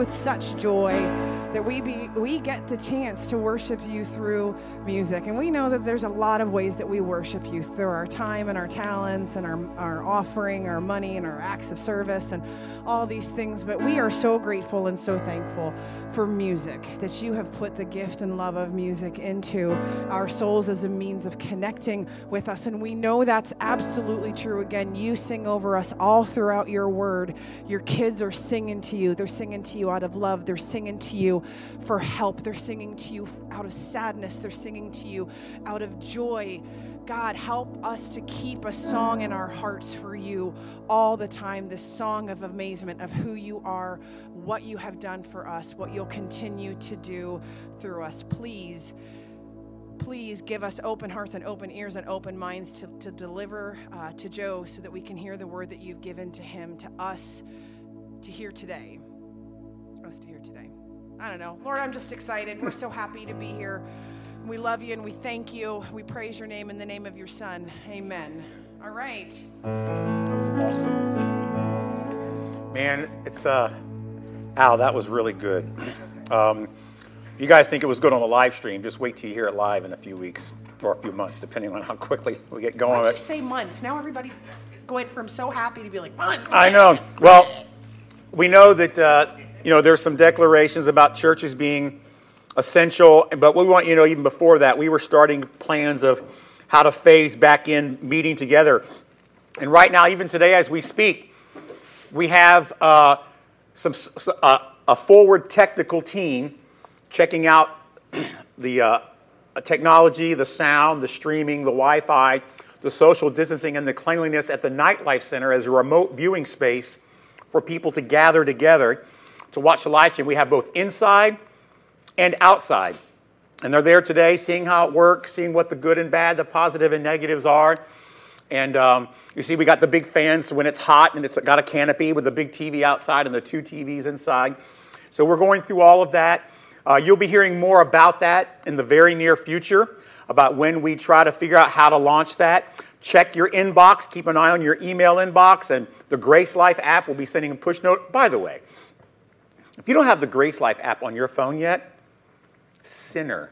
with such joy that we be we get the chance to worship you through music. And we know that there's a lot of ways that we worship you through our time and our talents and our, our offering our money and our acts of service and all these things. But we are so grateful and so thankful for music that you have put the gift and love of music into our souls as a means of connecting with us. And we know that's absolutely true. Again you sing over us all throughout your word. Your kids are singing to you. They're singing to you out of love. They're singing to you for help. They're singing to you out of sadness. They're singing to you out of joy. God, help us to keep a song in our hearts for you all the time this song of amazement of who you are, what you have done for us, what you'll continue to do through us. Please, please give us open hearts and open ears and open minds to, to deliver uh, to Joe so that we can hear the word that you've given to him, to us to hear today us to hear today? I don't know. Lord, I'm just excited. We're so happy to be here. We love you and we thank you. We praise your name in the name of your son. Amen. All right. That was awesome. Man, it's uh Al, that was really good. Um, you guys think it was good on the live stream, just wait till you hear it live in a few weeks or a few months, depending on how quickly we get going. Why'd you say months? Now everybody going from so happy to be like months. I know. Well, we know that uh, you know, there's some declarations about churches being essential, but we want you to know even before that, we were starting plans of how to phase back in meeting together. And right now, even today as we speak, we have uh, some uh, a forward technical team checking out the uh, technology, the sound, the streaming, the Wi-Fi, the social distancing, and the cleanliness at the Nightlife Center as a remote viewing space for people to gather together to watch the live stream. We have both inside and outside. And they're there today seeing how it works, seeing what the good and bad, the positive and negatives are. And um, you see, we got the big fans when it's hot and it's got a canopy with the big TV outside and the two TVs inside. So we're going through all of that. Uh, you'll be hearing more about that in the very near future, about when we try to figure out how to launch that. Check your inbox, keep an eye on your email inbox, and the Grace Life app will be sending a push note. By the way, if you don't have the Grace Life app on your phone yet, sinner.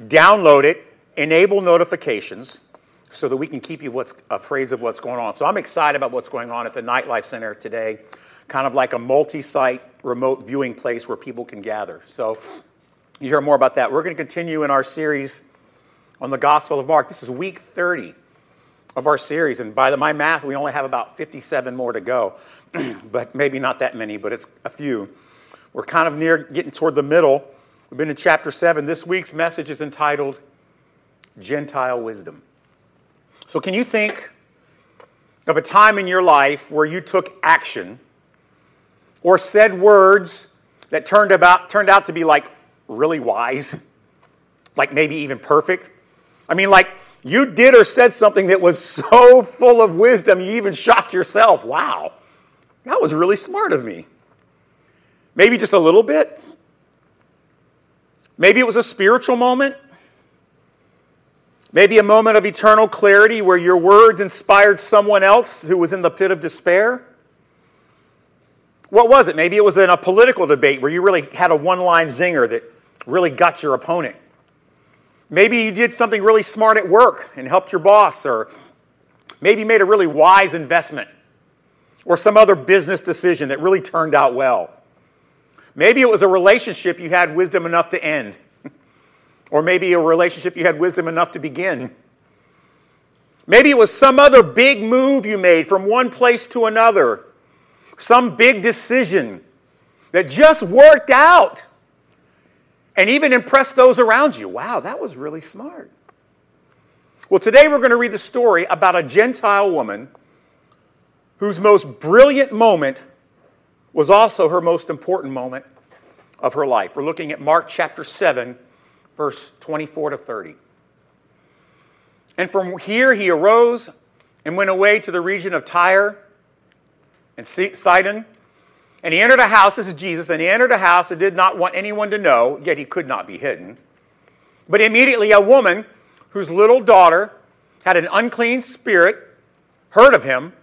Download it, enable notifications so that we can keep you what's appraised of what's going on. So I'm excited about what's going on at the Nightlife Center today, kind of like a multi-site remote viewing place where people can gather. So you hear more about that. We're going to continue in our series on the Gospel of Mark. This is week 30 of our series, and by the, my math, we only have about 57 more to go. but maybe not that many, but it's a few. We're kind of near getting toward the middle. We've been in chapter 7. This week's message is entitled Gentile Wisdom. So, can you think of a time in your life where you took action or said words that turned, about, turned out to be like really wise, like maybe even perfect? I mean, like you did or said something that was so full of wisdom, you even shocked yourself. Wow. That was really smart of me. Maybe just a little bit. Maybe it was a spiritual moment. Maybe a moment of eternal clarity where your words inspired someone else who was in the pit of despair. What was it? Maybe it was in a political debate where you really had a one line zinger that really got your opponent. Maybe you did something really smart at work and helped your boss, or maybe made a really wise investment or some other business decision that really turned out well. Maybe it was a relationship you had wisdom enough to end, or maybe a relationship you had wisdom enough to begin. Maybe it was some other big move you made from one place to another, some big decision that just worked out and even impressed those around you. Wow, that was really smart. Well, today we're going to read the story about a Gentile woman whose most brilliant moment was also her most important moment of her life. We're looking at Mark chapter 7, verse 24 to 30. And from here he arose and went away to the region of Tyre and Sidon. And he entered a house, this is Jesus, and he entered a house and did not want anyone to know, yet he could not be hidden. But immediately a woman whose little daughter had an unclean spirit heard of him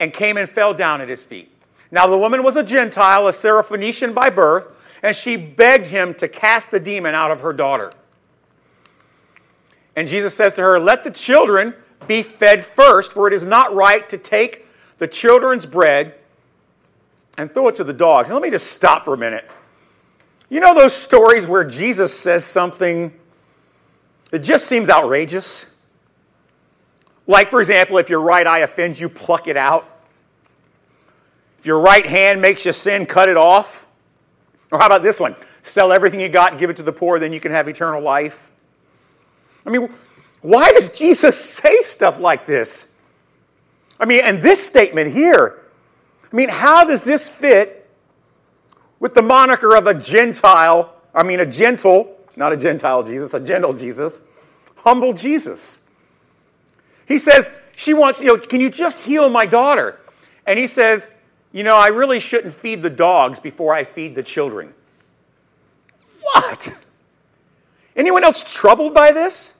and came and fell down at his feet. Now, the woman was a Gentile, a Syrophoenician by birth, and she begged him to cast the demon out of her daughter. And Jesus says to her, Let the children be fed first, for it is not right to take the children's bread and throw it to the dogs. And let me just stop for a minute. You know those stories where Jesus says something that just seems outrageous? Like, for example, if your right eye offends you, pluck it out. If your right hand makes you sin, cut it off. Or how about this one? Sell everything you got give it to the poor, then you can have eternal life. I mean, why does Jesus say stuff like this? I mean, and this statement here, I mean, how does this fit with the moniker of a Gentile, I mean, a gentle, not a Gentile Jesus, a gentle Jesus, humble Jesus? He says, She wants, you know, can you just heal my daughter? And he says, You know, I really shouldn't feed the dogs before I feed the children. What? Anyone else troubled by this?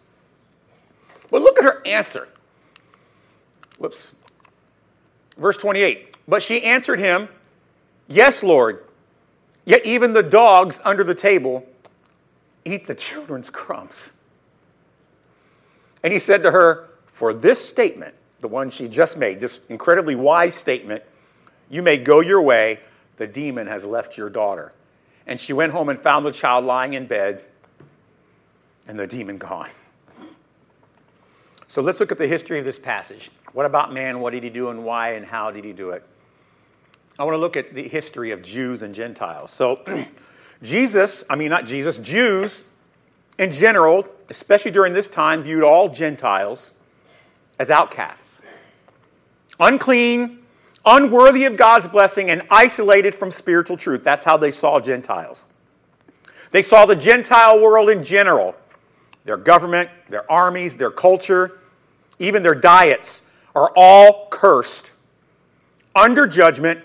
But look at her answer. Whoops. Verse 28. But she answered him, Yes, Lord. Yet even the dogs under the table eat the children's crumbs. And he said to her, For this statement, the one she just made, this incredibly wise statement, you may go your way. The demon has left your daughter. And she went home and found the child lying in bed and the demon gone. So let's look at the history of this passage. What about man? What did he do and why and how did he do it? I want to look at the history of Jews and Gentiles. So, Jesus, I mean, not Jesus, Jews in general, especially during this time, viewed all Gentiles as outcasts, unclean, unworthy of God's blessing, and isolated from spiritual truth. That's how they saw Gentiles. They saw the Gentile world in general their government, their armies, their culture, even their diets are all cursed, under judgment,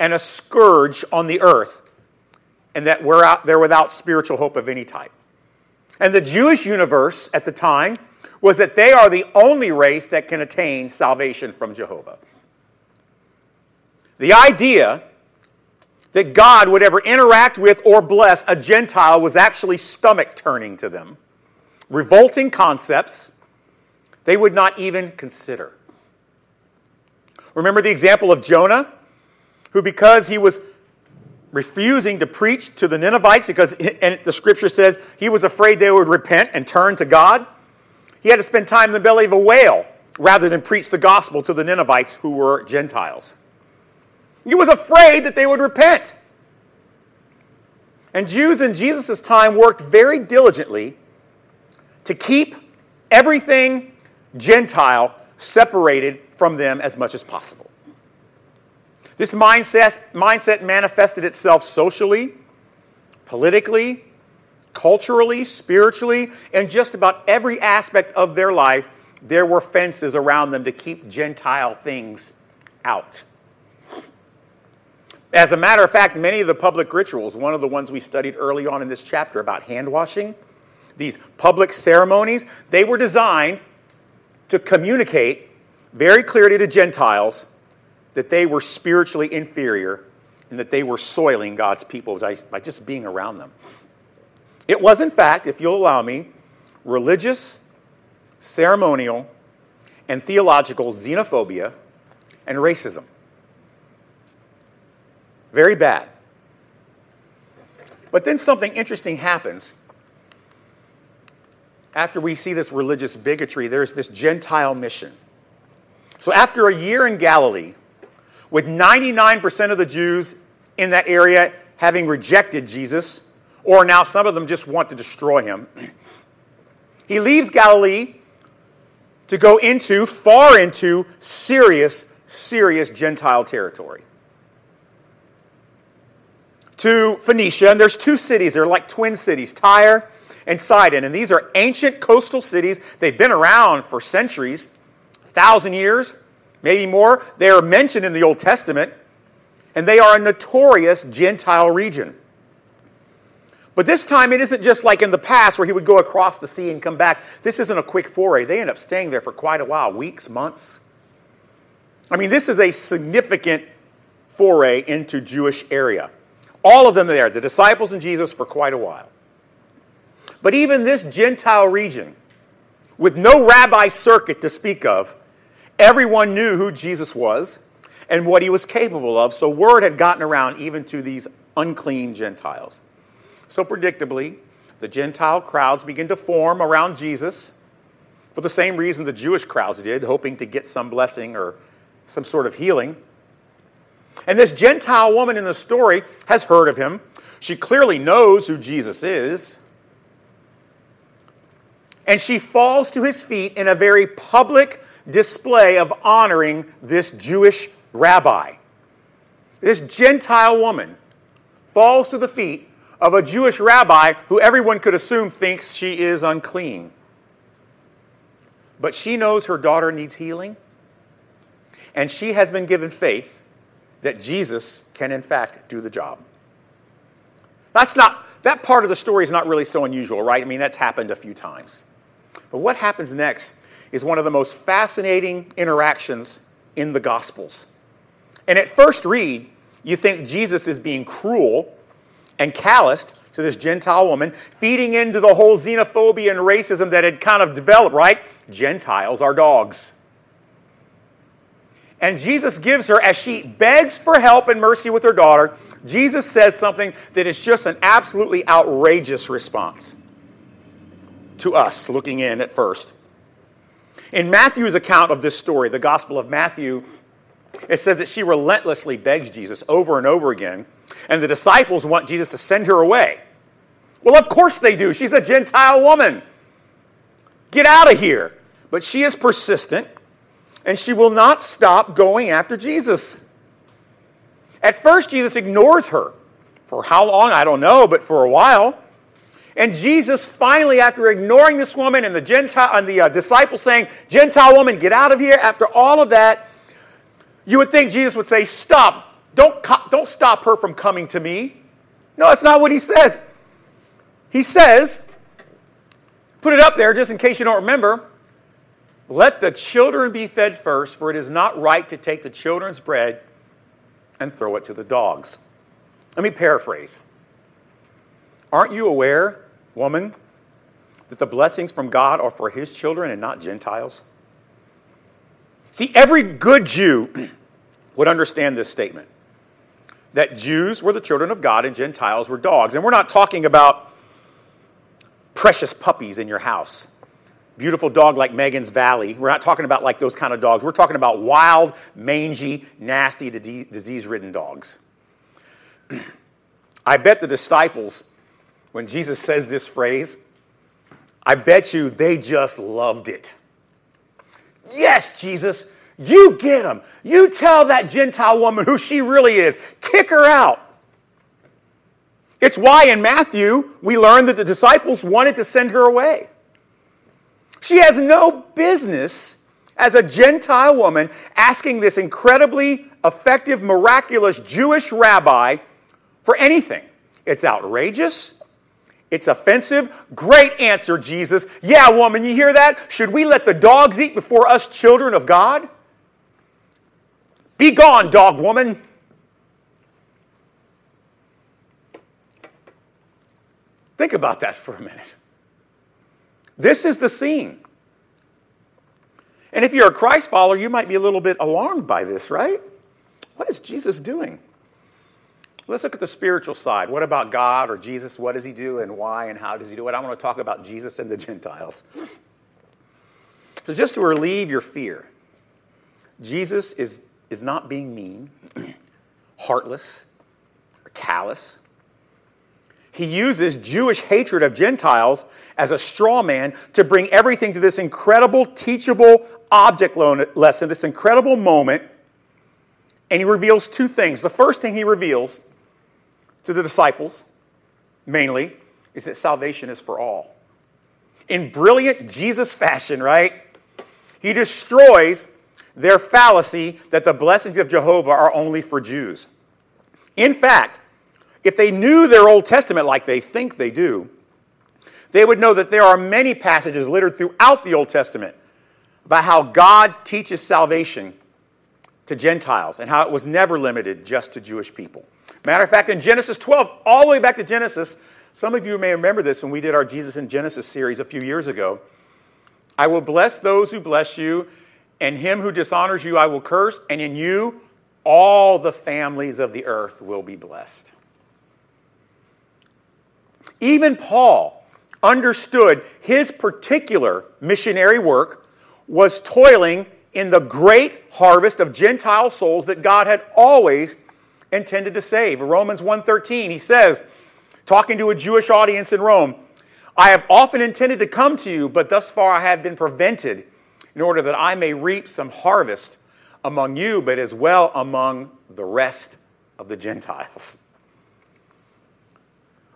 and a scourge on the earth, and that we're out, they're without spiritual hope of any type. And the Jewish universe at the time was that they are the only race that can attain salvation from Jehovah. The idea that God would ever interact with or bless a Gentile was actually stomach turning to them revolting concepts they would not even consider. Remember the example of Jonah, who, because he was refusing to preach to the Ninevites, because and the scripture says he was afraid they would repent and turn to God, he had to spend time in the belly of a whale rather than preach the gospel to the Ninevites who were Gentiles. He was afraid that they would repent. And Jews in Jesus' time worked very diligently to keep everything Gentile separated from them as much as possible. This mindset, mindset manifested itself socially, politically, culturally, spiritually, and just about every aspect of their life. There were fences around them to keep Gentile things out. As a matter of fact, many of the public rituals, one of the ones we studied early on in this chapter about hand washing, these public ceremonies, they were designed to communicate very clearly to Gentiles that they were spiritually inferior and that they were soiling God's people by, just being around them. It was, in fact, if you'll allow me, religious, ceremonial, and theological xenophobia and racism. Very bad. But then something interesting happens after we see this religious bigotry, there's this Gentile mission. So, after a year in Galilee, with 99% of the Jews in that area having rejected Jesus, or now some of them just want to destroy him, he leaves Galilee to go into, far into, serious, serious Gentile territory. To Phoenicia, and there's two cities, they're like twin cities, Tyre and Sidon. And these are ancient coastal cities. They've been around for centuries, thousand years, maybe more. They are mentioned in the Old Testament, and they are a notorious Gentile region. But this time, it isn't just like in the past where he would go across the sea and come back. This isn't a quick foray. They end up staying there for quite a while weeks, months. I mean, this is a significant foray into Jewish area. All of them there, the disciples and Jesus for quite a while. But even this Gentile region, with no rabbi circuit to speak of, everyone knew who Jesus was and what he was capable of, so word had gotten around even to these unclean Gentiles. So, predictably, the Gentile crowds begin to form around Jesus for the same reason the Jewish crowds did, hoping to get some blessing or some sort of healing. And this Gentile woman in the story has heard of him. She clearly knows who Jesus is. And she falls to his feet in a very public display of honoring this Jewish rabbi. This Gentile woman falls to the feet of a Jewish rabbi who everyone could assume thinks she is unclean. But she knows her daughter needs healing, and she has been given faith that Jesus can, in fact, do the job. That's not, that part of the story is not really so unusual, right? I mean, that's happened a few times. But what happens next is one of the most fascinating interactions in the Gospels. And at first read, you think Jesus is being cruel and calloused to this Gentile woman, feeding into the whole xenophobia and racism that had kind of developed, right? Gentiles are dogs. And Jesus gives her, as she begs for help and mercy with her daughter, Jesus says something that is just an absolutely outrageous response to us looking in at first. In Matthew's account of this story, the Gospel of Matthew, it says that she relentlessly begs Jesus over and over again, and the disciples want Jesus to send her away. Well, of course they do. She's a Gentile woman. Get out of here. But she is persistent, and she will not stop going after Jesus. At first, Jesus ignores her. For how long? I don't know, but for a while. And Jesus finally, after ignoring this woman and the Gentile and the uh, disciple saying, "Gentile woman, get out of here," after all of that, you would think Jesus would say, Stop. Don't, don't stop her from coming to me. No, that's not what he says. He says, put it up there just in case you don't remember. Let the children be fed first, for it is not right to take the children's bread and throw it to the dogs. Let me paraphrase. Aren't you aware, woman, that the blessings from God are for his children and not Gentiles? See, every good Jew would understand this statement that Jews were the children of God and Gentiles were dogs. And we're not talking about precious puppies in your house. Beautiful dog like Megan's Valley. We're not talking about like those kind of dogs. We're talking about wild, mangy, nasty, disease ridden dogs. I bet the disciples, when Jesus says this phrase, I bet you they just loved it. Yes, Jesus, you get them. You tell that Gentile woman who she really is. Kick her out. It's why in Matthew we learn that the disciples wanted to send her away. She has no business as a Gentile woman asking this incredibly effective, miraculous Jewish rabbi for anything. It's outrageous. It's offensive. Great answer, Jesus. Yeah, woman, you hear that? Should we let the dogs eat before us children of God? Be gone, dog woman. Think about that for a minute. This is the scene. And if you're a Christ follower, you might be a little bit alarmed by this, right? What is Jesus doing? Let's look at the spiritual side. What about God or Jesus? What does he do and why and how does he do it? I want to talk about Jesus and the Gentiles. So, just to relieve your fear, Jesus is, is not being mean, heartless, or callous. He uses Jewish hatred of Gentiles as a straw man to bring everything to this incredible, teachable object lesson, this incredible moment. And he reveals two things. The first thing he reveals to the disciples, mainly, is that salvation is for all. In brilliant Jesus fashion, right? He destroys their fallacy that the blessings of Jehovah are only for Jews. In fact, if they knew their Old Testament like they think they do, they would know that there are many passages littered throughout the Old Testament about how God teaches salvation to Gentiles and how it was never limited just to Jewish people. Matter of fact, in Genesis 12, all the way back to Genesis, some of you may remember this when we did our Jesus in Genesis series a few years ago. I will bless those who bless you, and him who dishonors you I will curse, and in you all the families of the earth will be blessed. Even Paul understood his particular missionary work was toiling in the great harvest of Gentile souls that God had always intended to save. Romans 1:13 he says, talking to a Jewish audience in Rome, I have often intended to come to you, but thus far I have been prevented in order that I may reap some harvest among you, but as well among the rest of the Gentiles.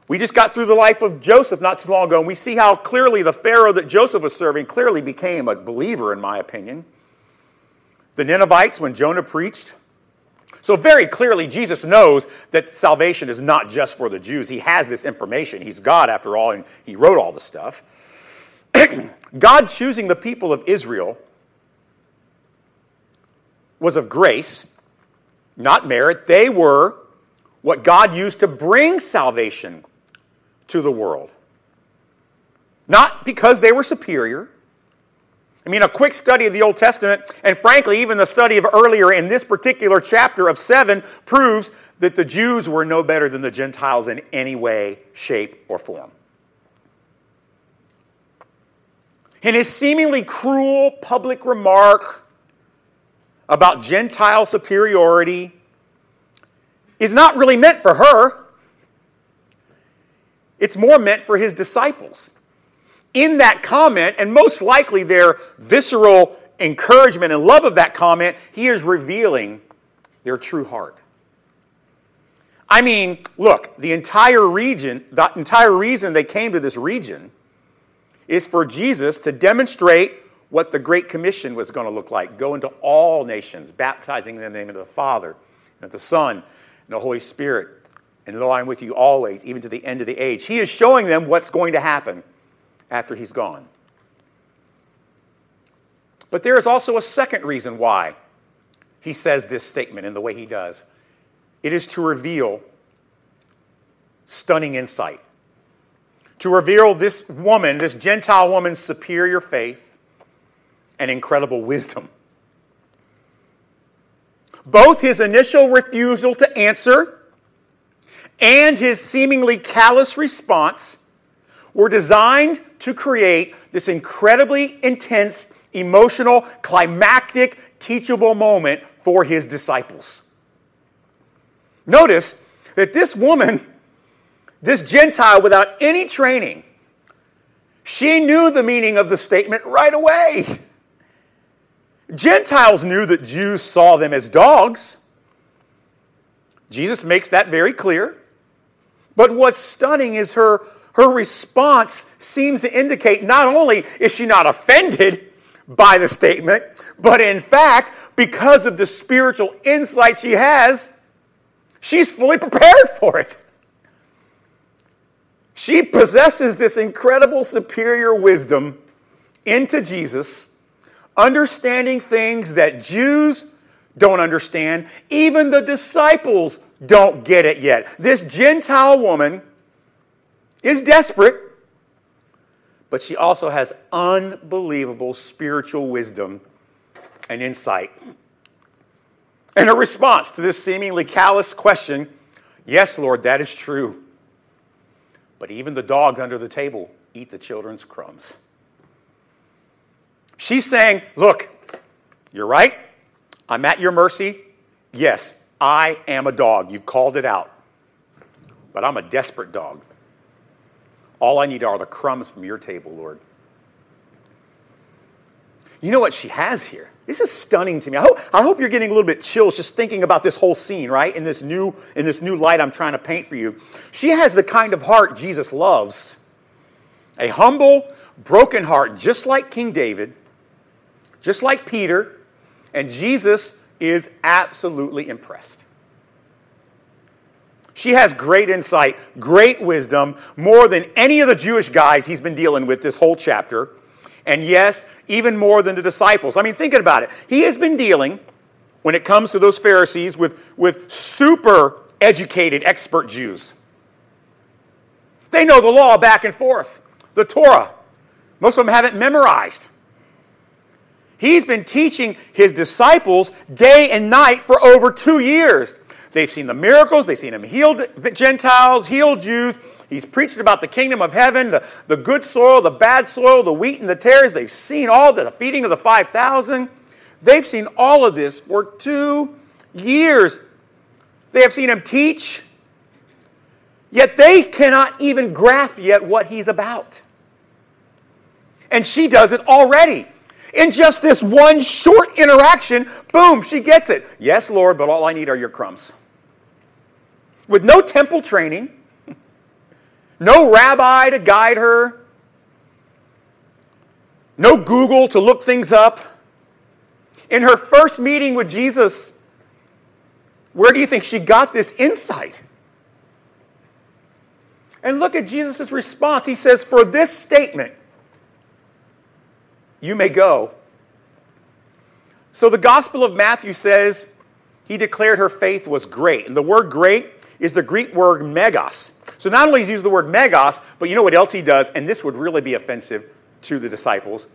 We just got through the life of Joseph not too long ago, and we see how clearly the Pharaoh that Joseph was serving clearly became a believer, in my opinion. The Ninevites, when Jonah preached. So, very clearly, Jesus knows that salvation is not just for the Jews. He has this information. He's God, after all, and He wrote all the stuff. God choosing the people of Israel was of grace, not merit. They were what God used to bring salvation to the world. Not because they were superior. I mean, a quick study of the Old Testament, and frankly, even the study of earlier in this particular chapter of 7, proves that the Jews were no better than the Gentiles in any way, shape, or form. In his seemingly cruel public remark about Gentile superiority is not really meant for her. It's more meant for his disciples. In that comment, and most likely their visceral encouragement and love of that comment, he is revealing their true heart. I mean, look, the entire region, the entire reason they came to this region is for Jesus to demonstrate what the Great Commission was going to look like. Go into all nations, baptizing them in the name of the Father, and of the Son, and the Holy Spirit. And lo, I'm with you always, even to the end of the age. He is showing them what's going to happen after he's gone. But there is also a second reason why he says this statement in the way he does it is to reveal stunning insight to reveal this woman, this Gentile woman's superior faith and incredible wisdom. Both his initial refusal to answer and his seemingly callous response were designed to create this incredibly intense, emotional, climactic, teachable moment for his disciples. Notice that this woman this Gentile, without any training, she knew the meaning of the statement right away. Gentiles knew that Jews saw them as dogs. Jesus makes that very clear. But what's stunning is her, her response seems to indicate not only is she not offended by the statement, but in fact, because of the spiritual insight she has, she's fully prepared for it. She possesses this incredible superior wisdom into Jesus, understanding things that Jews don't understand. Even the disciples don't get it yet. This Gentile woman is desperate, but she also has unbelievable spiritual wisdom and insight. And her response to this seemingly callous question yes, Lord, that is true. But even the dogs under the table eat the children's crumbs. She's saying, Look, you're right. I'm at your mercy. Yes, I am a dog. You've called it out. But I'm a desperate dog. All I need are the crumbs from your table, Lord. You know what she has here? This is stunning to me. I hope, I hope you're getting a little bit chills just thinking about this whole scene, right? In this new in this new light I'm trying to paint for you. She has the kind of heart Jesus loves. A humble, broken heart, just like King David, just like Peter, and Jesus is absolutely impressed. She has great insight, great wisdom, more than any of the Jewish guys he's been dealing with this whole chapter. And yes, even more than the disciples. I mean, thinking about it, he has been dealing when it comes to those Pharisees with, with super educated expert Jews. They know the law back and forth, the Torah. Most of them have it memorized. He's been teaching his disciples day and night for over two years. They've seen the miracles, they've seen him heal Gentiles, heal Jews. He's preaching about the kingdom of heaven, the, the good soil, the bad soil, the wheat and the tares. They've seen all the feeding of the 5,000. They've seen all of this for two years. They have seen him teach, yet they cannot even grasp yet what he's about. And she does it already. In just this one short interaction, boom, she gets it. Yes, Lord, but all I need are your crumbs. With no temple training, no rabbi to guide her, no Google to look things up. In her first meeting with Jesus, where do you think she got this insight? And look at Jesus' response. He says, For this statement, you may go. So the Gospel of Matthew says he declared her faith was great. And the word great is the Greek word megas. So not only does he use the word megas, but you know what else he does? And this would really be offensive to the disciples.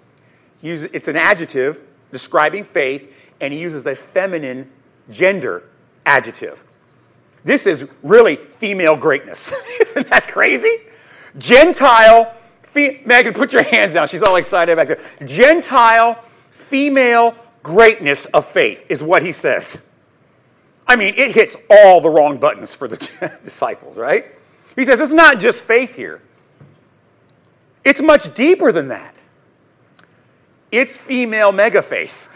It's an adjective describing faith, and he uses a feminine gender adjective. This is really female greatness. Isn't that crazy? Gentile, fe- Megan, put your hands down. She's all excited back there. Gentile, female greatness of faith is what he says. I mean, it hits all the wrong buttons for the disciples, right? He says it's not just faith here, it's much deeper than that. It's female mega faith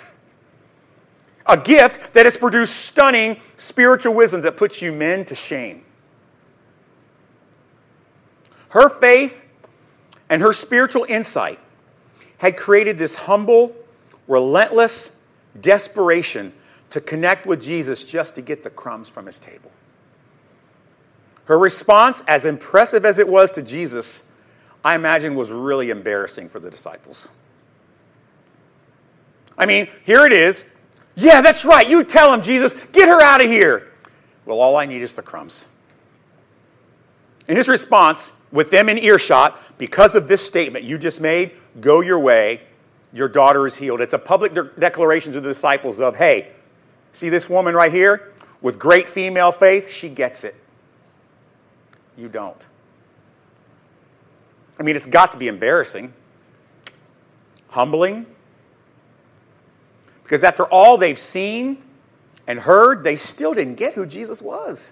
a gift that has produced stunning spiritual wisdom that puts you men to shame. Her faith and her spiritual insight had created this humble, relentless desperation to connect with Jesus just to get the crumbs from his table. Her response, as impressive as it was to Jesus, I imagine was really embarrassing for the disciples. I mean, here it is yeah, that's right. You tell him, Jesus, get her out of here. Well, all I need is the crumbs. In his response, with them in earshot, because of this statement you just made, go your way, your daughter is healed. It's a public de- declaration to the disciples of, hey, see this woman right here with great female faith? She gets it. You don't. I mean, it's got to be embarrassing, humbling, because after all they've seen and heard, they still didn't get who Jesus was.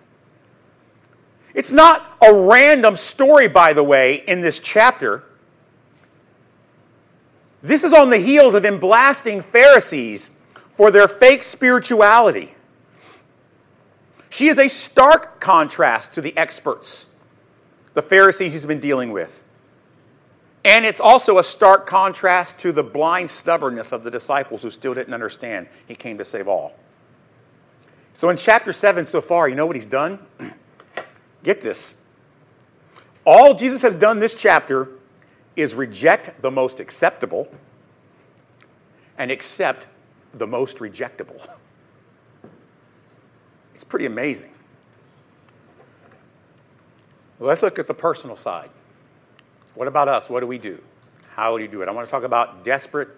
It's not a random story, by the way, in this chapter. This is on the heels of him blasting Pharisees for their fake spirituality. She is a stark contrast to the experts, the Pharisees he's been dealing with. And it's also a stark contrast to the blind stubbornness of the disciples who still didn't understand he came to save all. So in chapter 7 so far, you know what he's done? Get this. All Jesus has done this chapter is reject the most acceptable and accept the most rejectable. It's pretty amazing. Let's look at the personal side. What about us? What do we do? How do you do it? I want to talk about desperate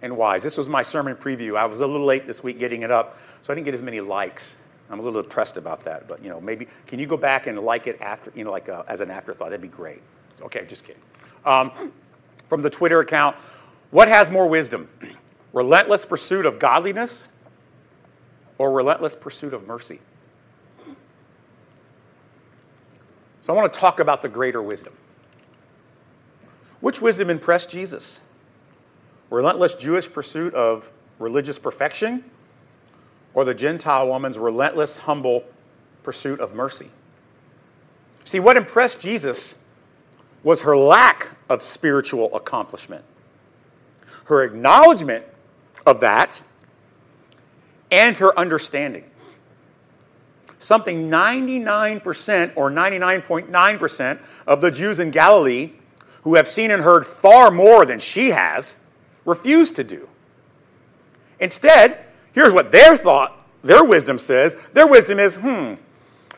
and wise. This was my sermon preview. I was a little late this week getting it up, so I didn't get as many likes. I'm a little depressed about that, but you know, maybe can you go back and like it after, you know, like a, uh, as an afterthought? That'd be great. Okay, just kidding. Um, from the Twitter account, what has more wisdom? Relentless pursuit of godliness or relentless pursuit of mercy? So I want to talk about the greater wisdom. Which wisdom impressed Jesus? Relentless Jewish pursuit of religious perfection or the Gentile woman's relentless, humble pursuit of mercy? See, what impressed Jesus was her lack of spiritual accomplishment, her acknowledgement of that, and her understanding. Something 99% or 99.9% of the Jews in Galilee who have seen and heard far more than she has, refuse to do. Instead, Here's what their thought, their wisdom says. Their wisdom is, hmm,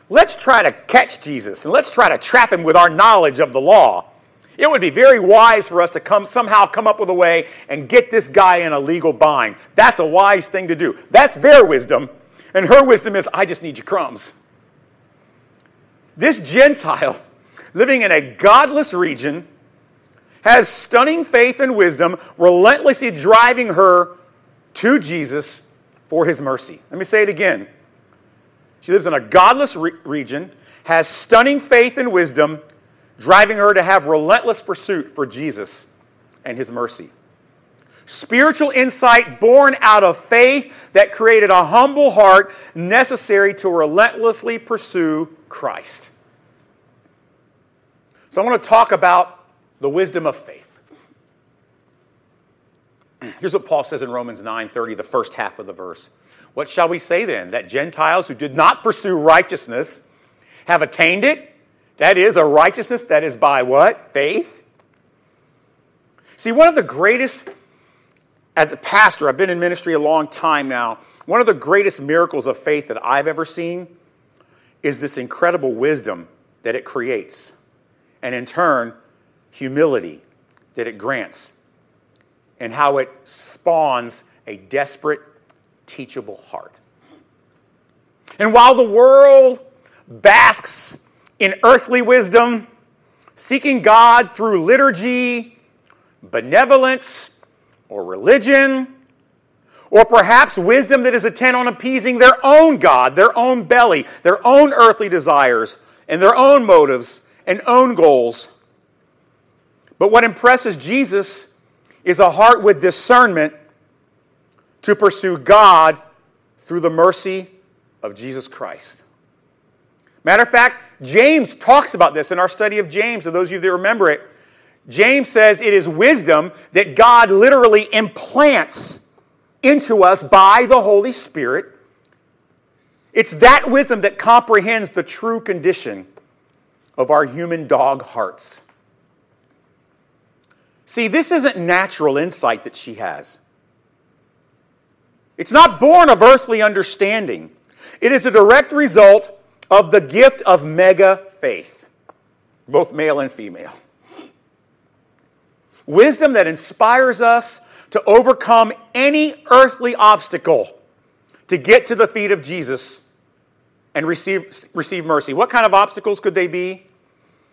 let's try to catch Jesus and let's try to trap him with our knowledge of the law. It would be very wise for us to come somehow come up with a way and get this guy in a legal bind. That's a wise thing to do. That's their wisdom. And her wisdom is, I just need your crumbs. This Gentile living in a godless region has stunning faith and wisdom, relentlessly driving her to Jesus for his mercy. Let me say it again. She lives in a godless re- region, has stunning faith and wisdom, driving her to have relentless pursuit for Jesus and his mercy. Spiritual insight born out of faith that created a humble heart necessary to relentlessly pursue Christ. So I want to talk about the wisdom of faith. Here's what Paul says in Romans 9:30, the first half of the verse. What shall we say then? That Gentiles who did not pursue righteousness have attained it? That is a righteousness that is by what? Faith. See, one of the greatest, as a pastor, I've been in ministry a long time now, one of the greatest miracles of faith that I've ever seen is this incredible wisdom that it creates. And in turn, humility that it grants. And how it spawns a desperate, teachable heart. And while the world basks in earthly wisdom, seeking God through liturgy, benevolence, or religion, or perhaps wisdom that is intent on appeasing their own God, their own belly, their own earthly desires, and their own motives and own goals. But what impresses Jesus is a heart with discernment to pursue God through the mercy of Jesus Christ. Matter of fact, James talks about this in our study of James, to those of you that remember it. James says it is wisdom that God literally implants into us by the Holy Spirit. It's that wisdom that comprehends the true condition of our human dog hearts. See, this isn't natural insight that she has. It's not born of earthly understanding. It is a direct result of the gift of mega faith, both male and female. Wisdom that inspires us to overcome any earthly obstacle to get to the feet of Jesus and receive, receive mercy. What kind of obstacles could they be?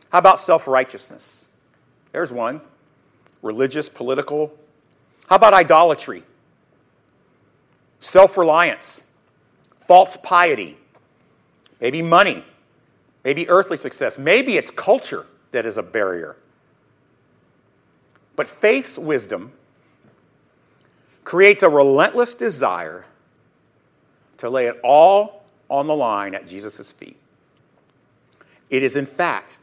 How about self righteousness? There's one. Religious, political. How about idolatry? Self reliance, false piety, maybe money, maybe earthly success, maybe it's culture that is a barrier. But faith's wisdom creates a relentless desire to lay it all on the line at Jesus' feet. It is, in fact,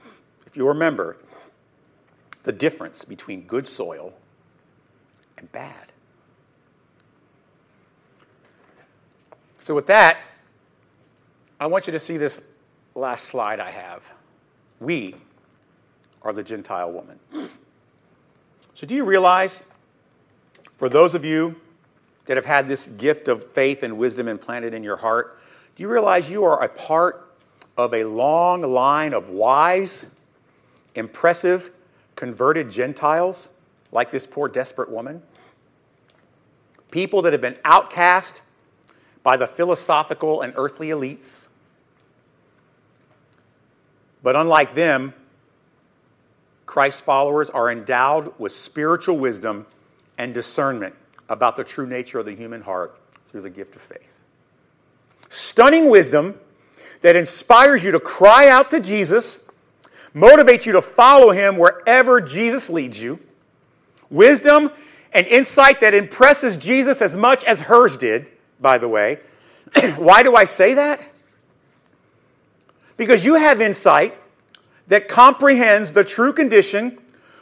if you remember, the difference between good soil and bad. So, with that, I want you to see this last slide I have. We are the Gentile woman. So, do you realize, for those of you that have had this gift of faith and wisdom implanted in your heart, do you realize you are a part of a long line of wise, impressive, converted Gentiles like this poor, desperate woman? People that have been outcast by the philosophical and earthly elites. But unlike them, Christ's followers are endowed with spiritual wisdom and discernment about the true nature of the human heart through the gift of faith. Stunning wisdom that inspires you to cry out to Jesus, motivates you to follow him wherever Jesus leads you. Wisdom and insight that impresses Jesus as much as hers did by the way. Why do I say that? Because you have insight that comprehends the true condition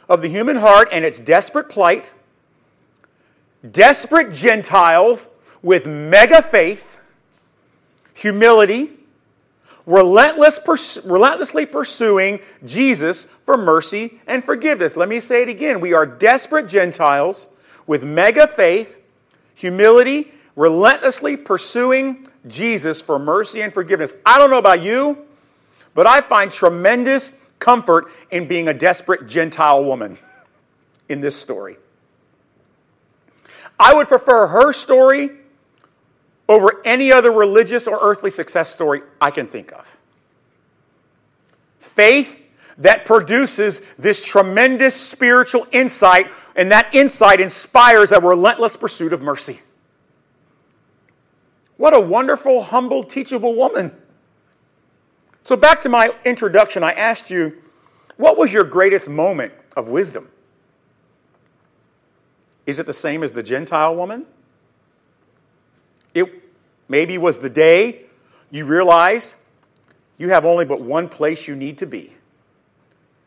of the human heart and its desperate plight. Desperate Gentiles with mega faith, humility, relentless pers- relentlessly pursuing Jesus for mercy and forgiveness. Let me say it again. We are desperate Gentiles with mega faith, humility, relentlessly pursuing Jesus for mercy and forgiveness. I don't know about you, but I find tremendous comfort in being a desperate Gentile woman in this story. I would prefer her story over any other religious or earthly success story I can think of. Faith that produces this tremendous spiritual insight, and that insight inspires a relentless pursuit of mercy. What a wonderful, humble, teachable woman. So, back to my introduction, I asked you, what was your greatest moment of wisdom? Is it the same as the Gentile woman? It maybe was the day you realized you have only but one place you need to be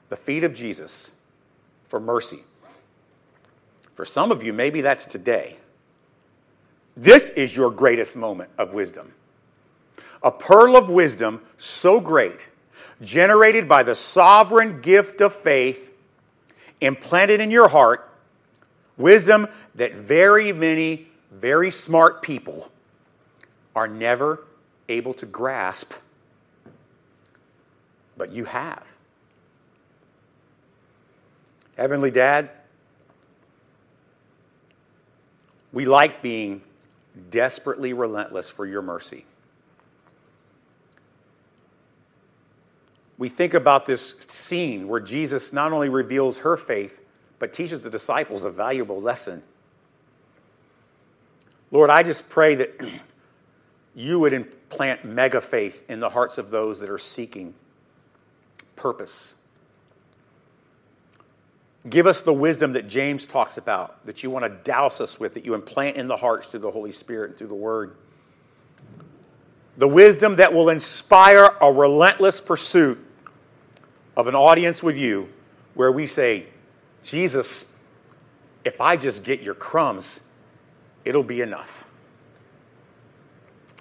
the feet of Jesus for mercy. For some of you, maybe that's today. This is your greatest moment of wisdom. A pearl of wisdom so great, generated by the sovereign gift of faith, implanted in your heart, wisdom that very many very smart people are never able to grasp, but you have. Heavenly Dad, we like being desperately relentless for your mercy. We think about this scene where Jesus not only reveals her faith, but teaches the disciples a valuable lesson. Lord, I just pray that you would implant mega faith in the hearts of those that are seeking purpose Give us the wisdom that James talks about, that you want to douse us with, that you implant in the hearts through the Holy Spirit and through the Word. The wisdom that will inspire a relentless pursuit of an audience with you where we say, Jesus, if I just get your crumbs, it'll be enough.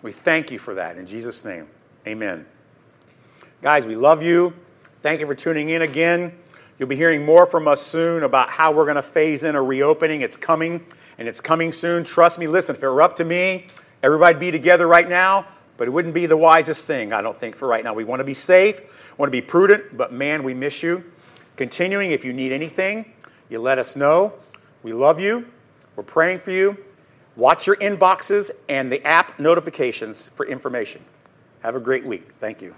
We thank you for that. In Jesus' name, amen. Guys, we love you. Thank you for tuning in again. You'll be hearing more from us soon about how we're going to phase in a reopening. It's coming, and it's coming soon. Trust me, listen, if it were up to me, everybody'd be together right now, but it wouldn't be the wisest thing, I don't think, for right now. We want to be safe, want to be prudent, but man, we miss you. Continuing, if you need anything, you let us know. We love you. We're praying for you. Watch your inboxes and the app notifications for information. Have a great week. Thank you.